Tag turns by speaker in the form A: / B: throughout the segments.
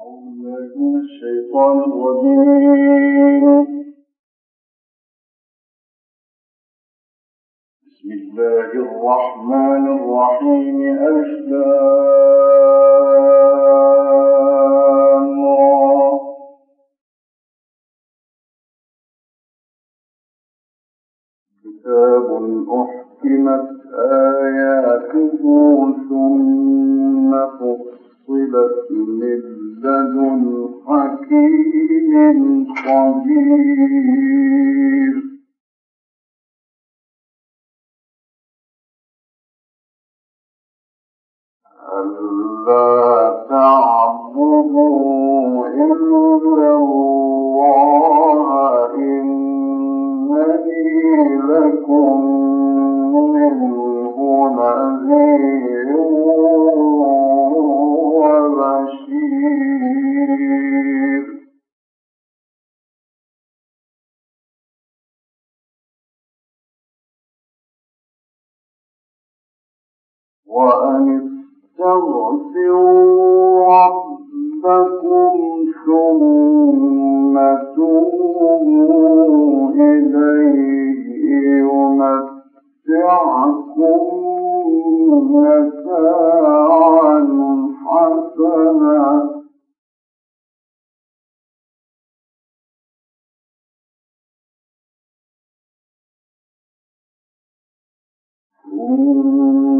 A: أعوذ بالله الشيطان الرجيم بسم الله الرحمن الرحيم. ألف كتاب أحكمت آياته ثم فصلت صلة من حكيم خبير ألا تعبدوا إلا الله إنني لكم منه نذير. وأن استغفروا ربكم ثم توبوا إليه يمتعكم متاعا حسنا. ثم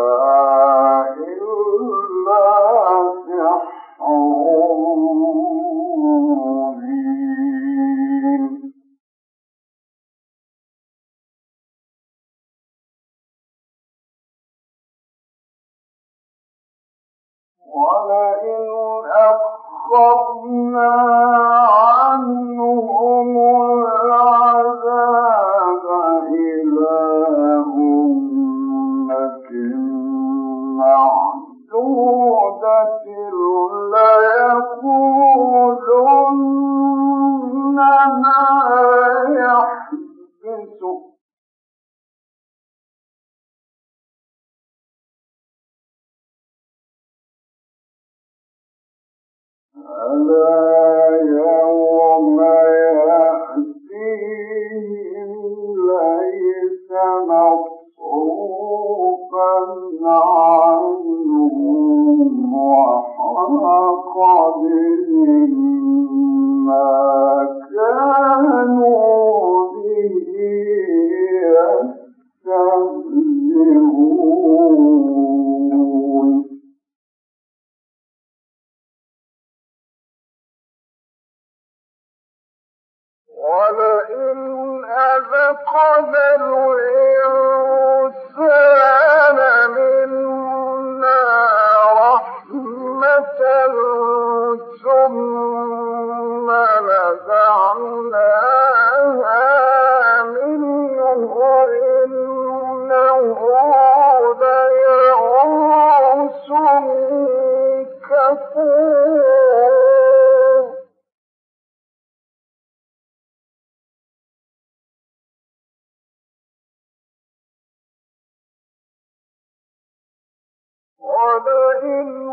A: أولئك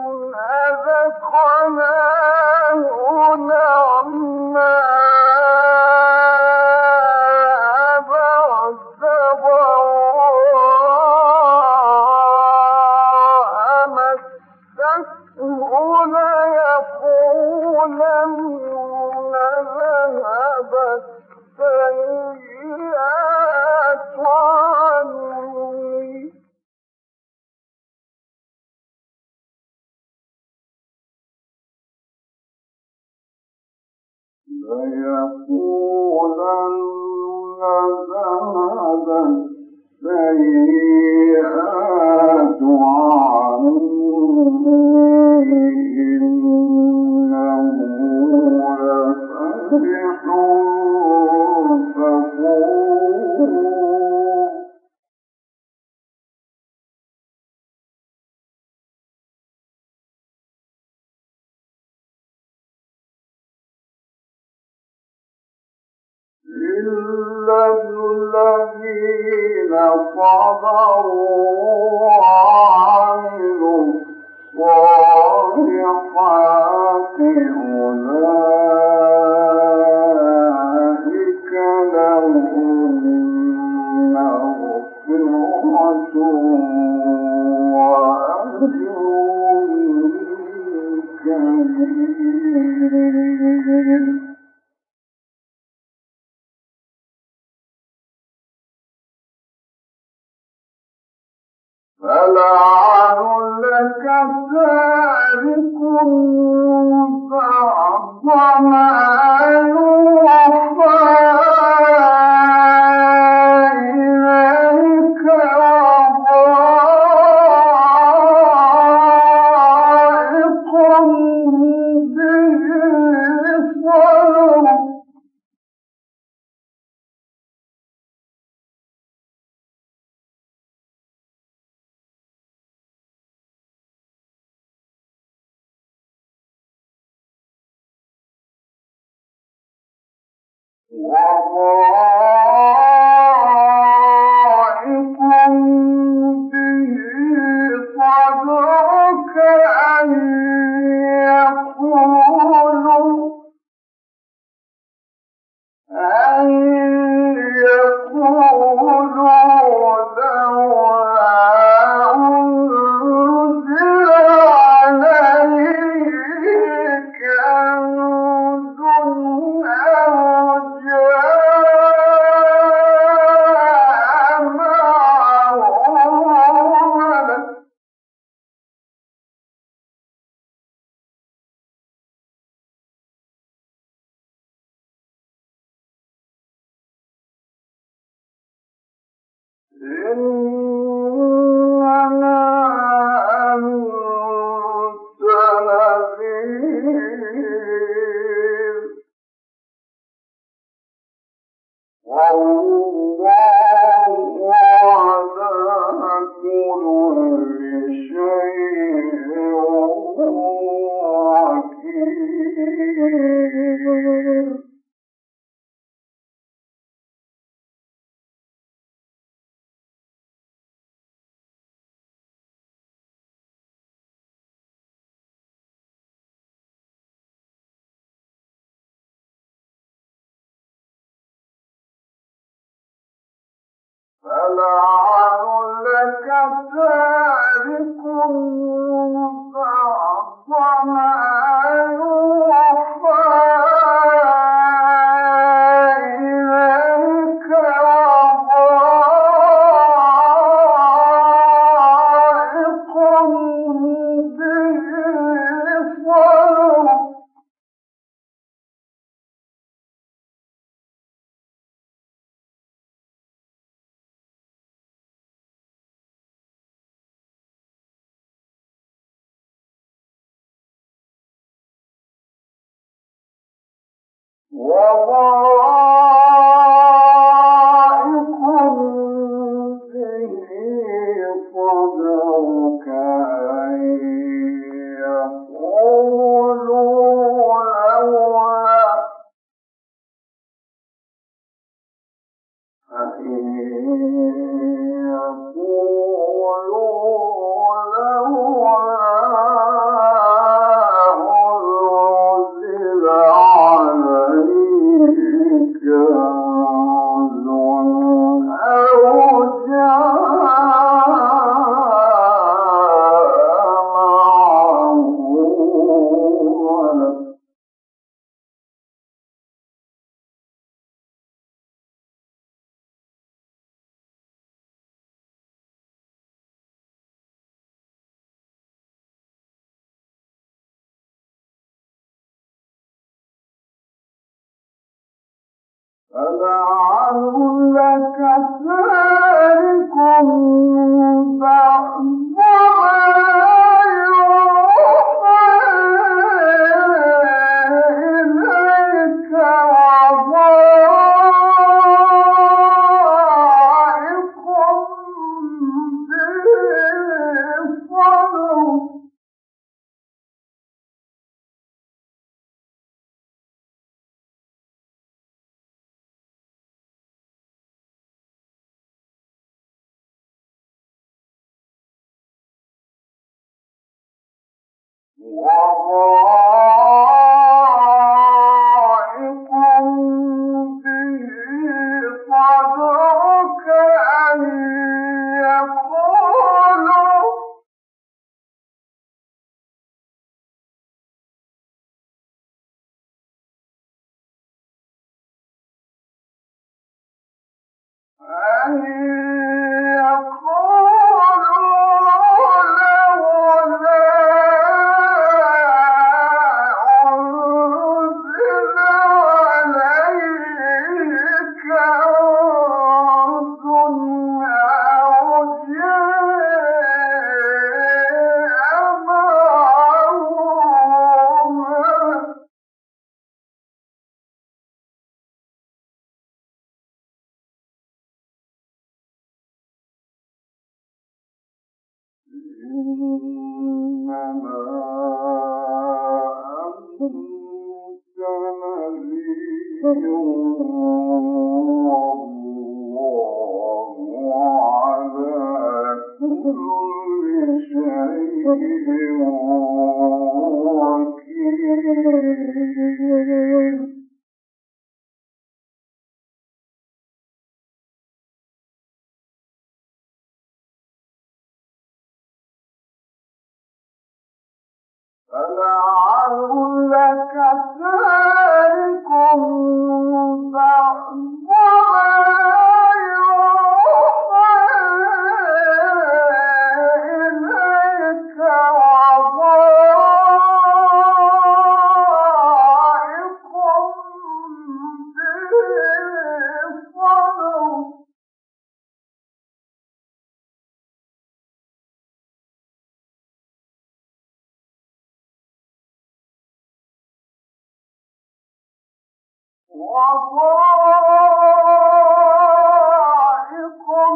A: به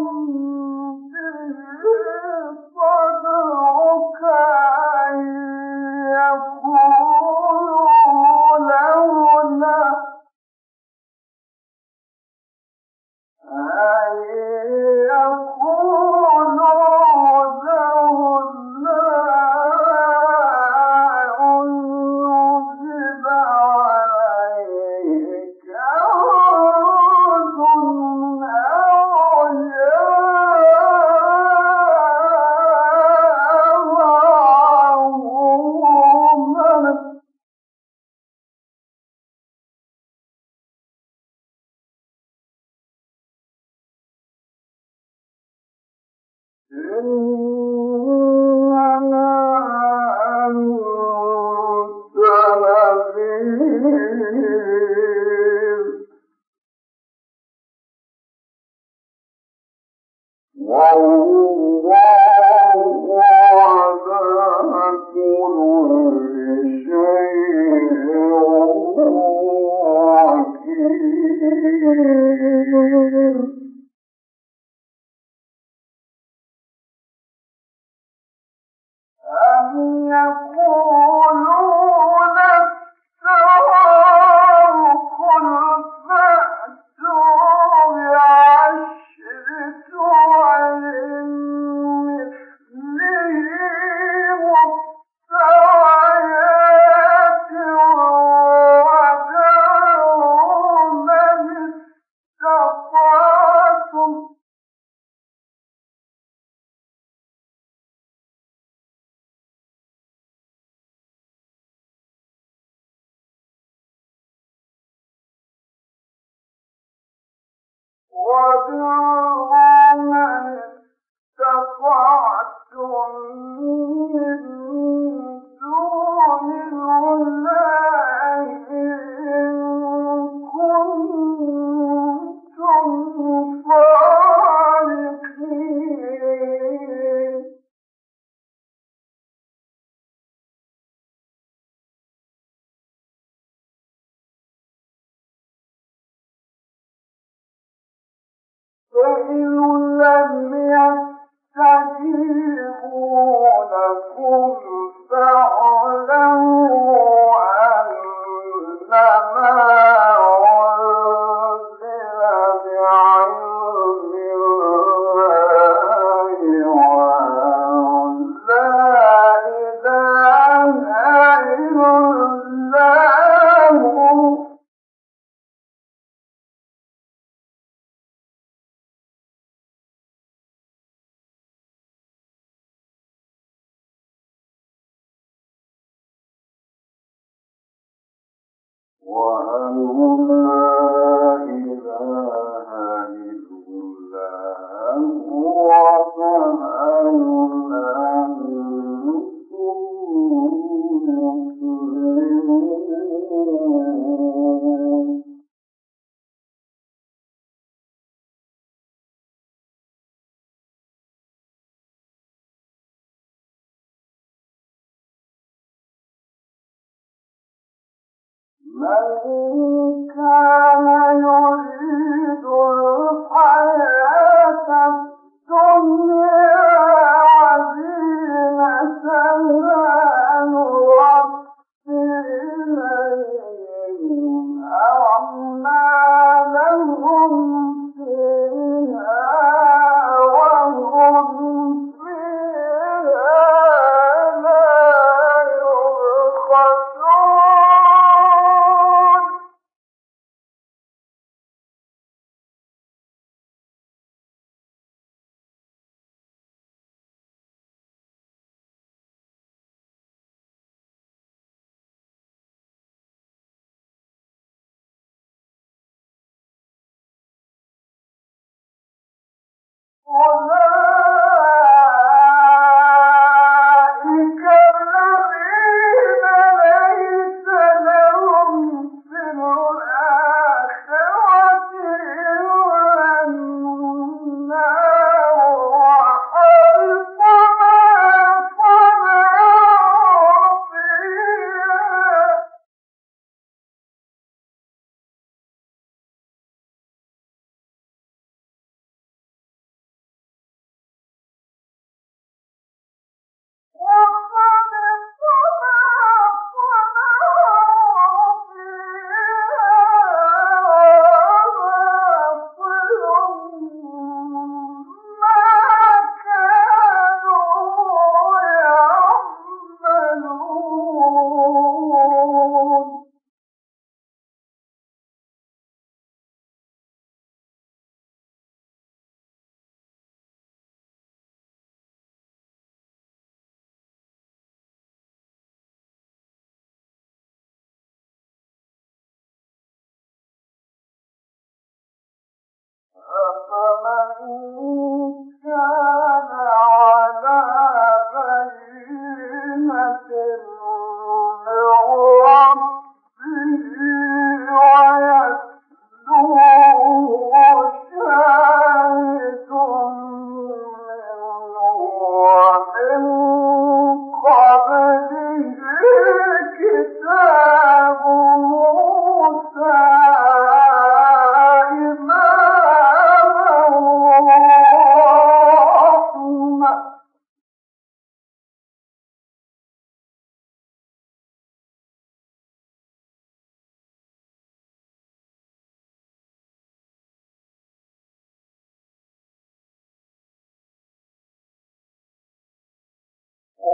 A: من more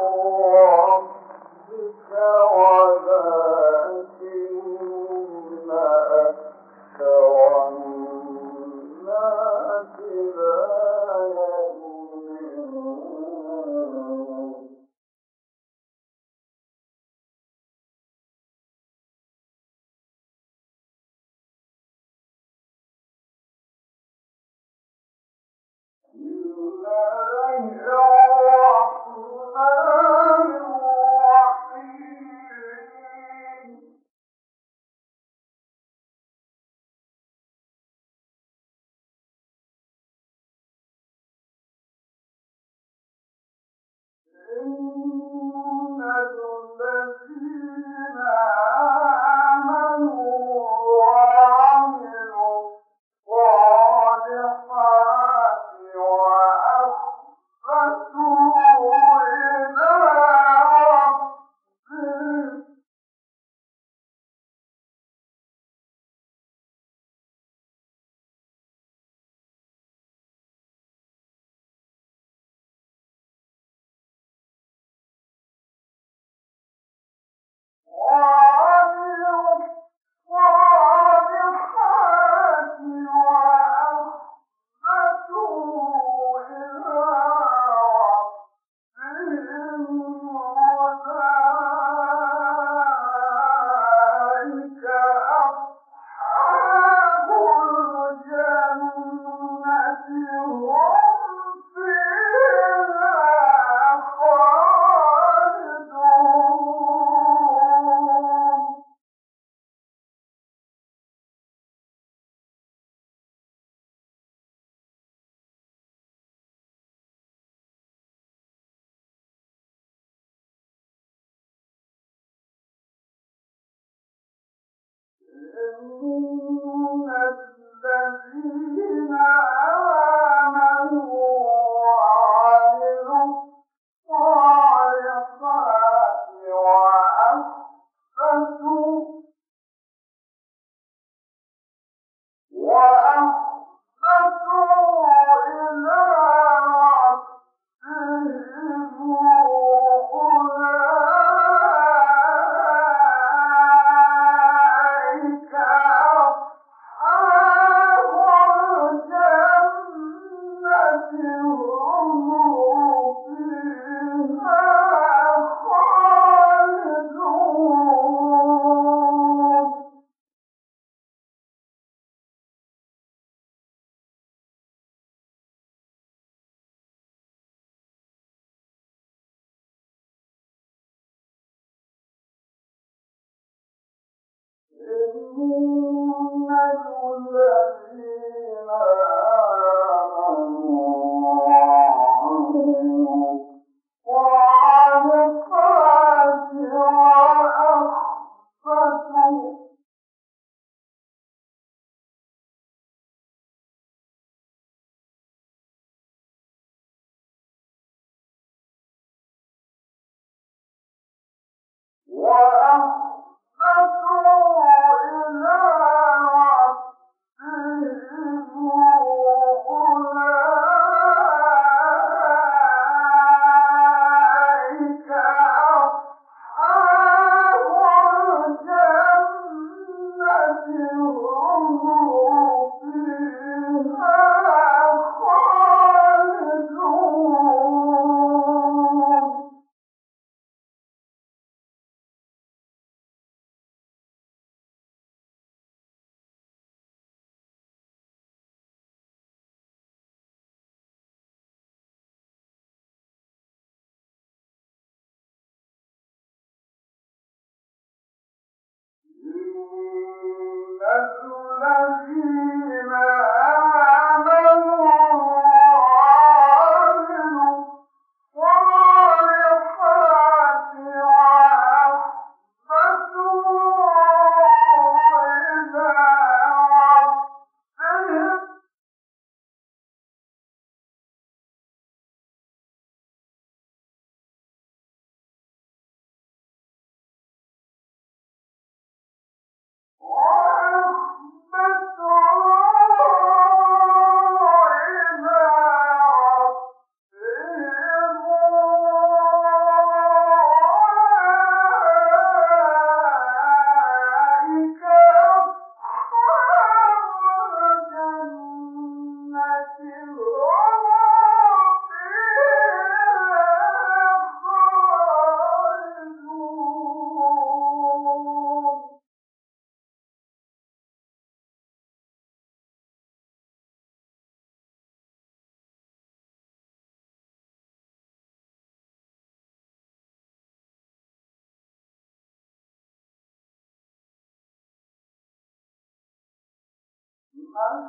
A: Oh.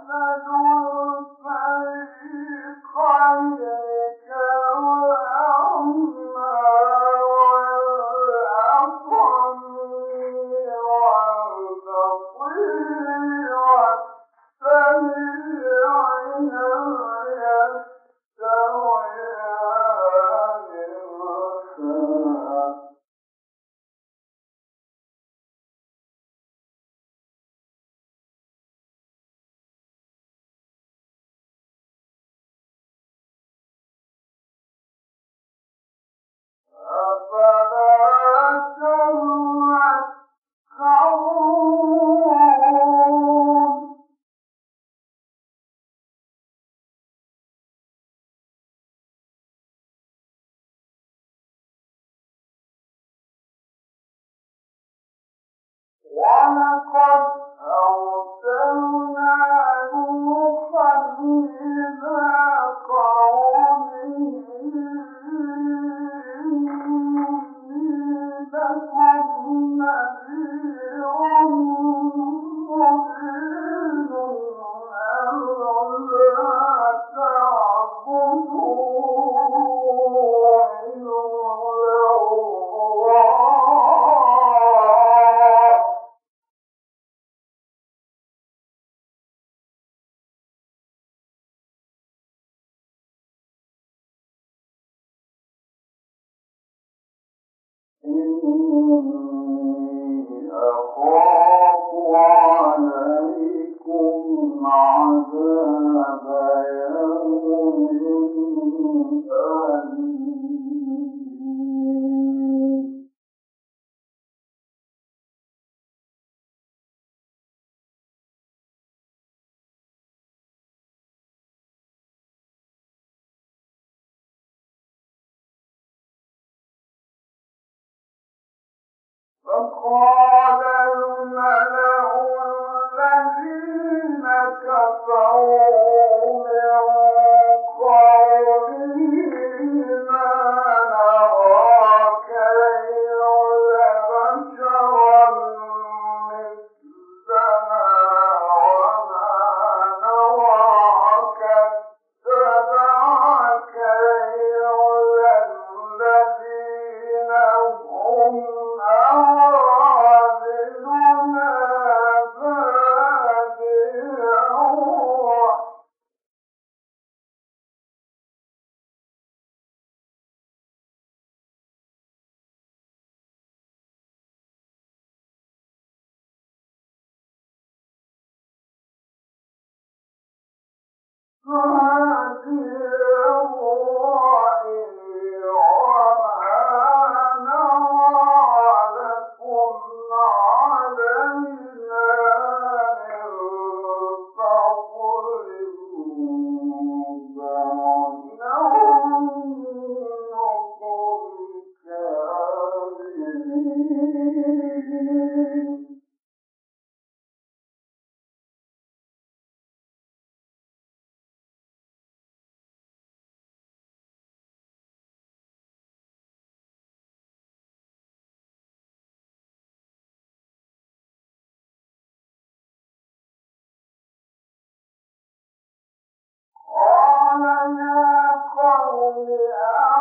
A: فَنُوحِيَ كفروا وأما لنا قول أعلم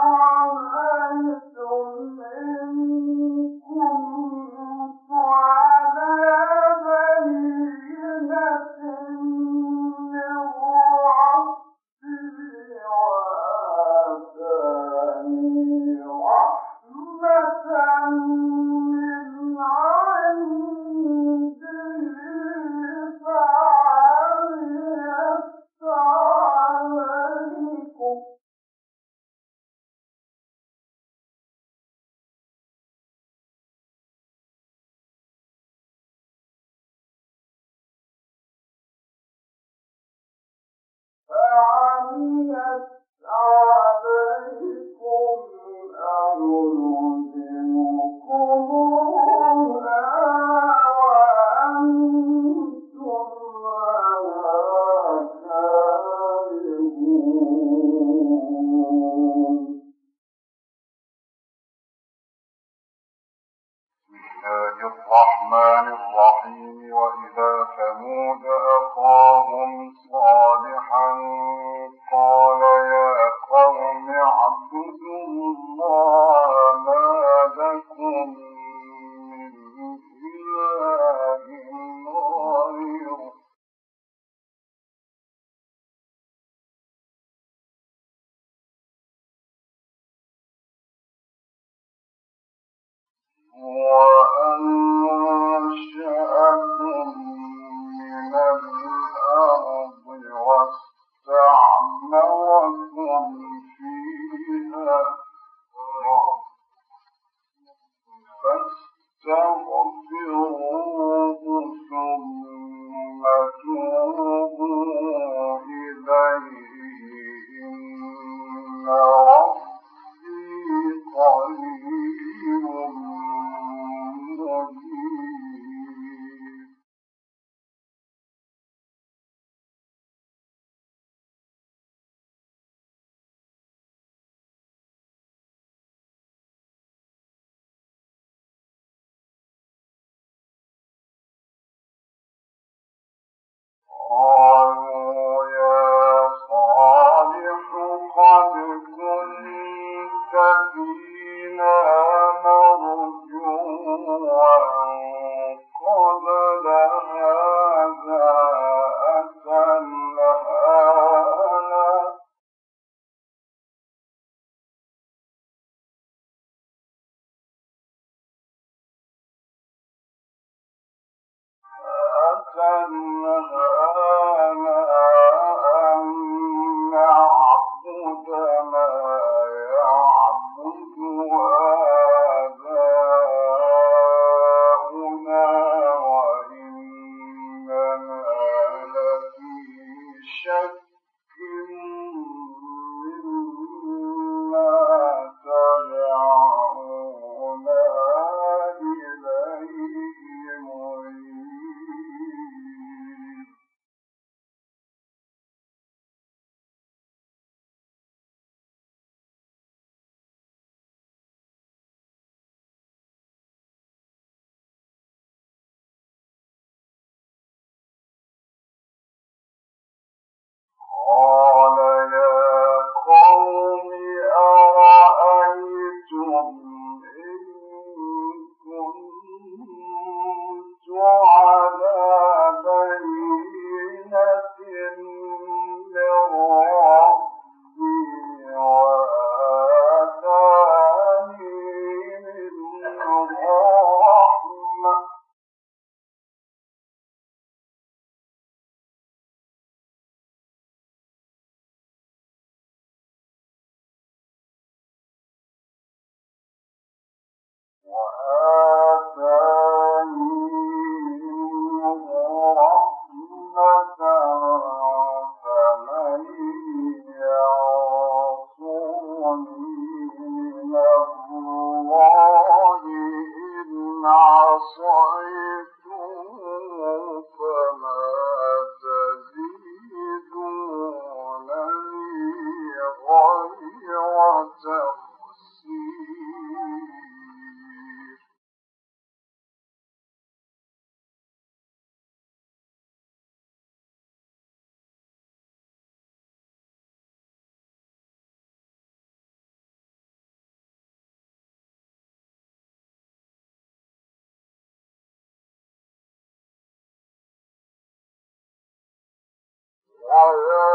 A: على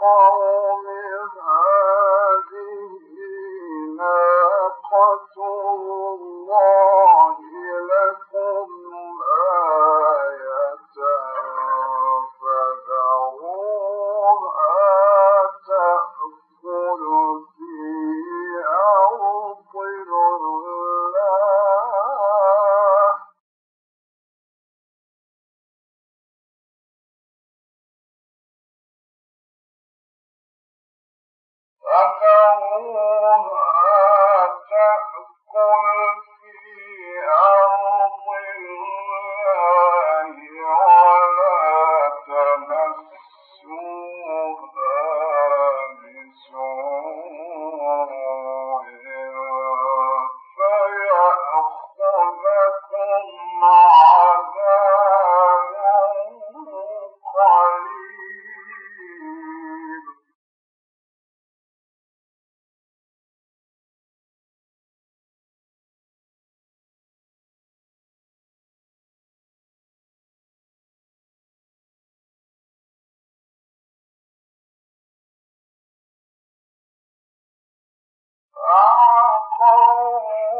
A: قوم هاد home.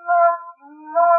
A: الذين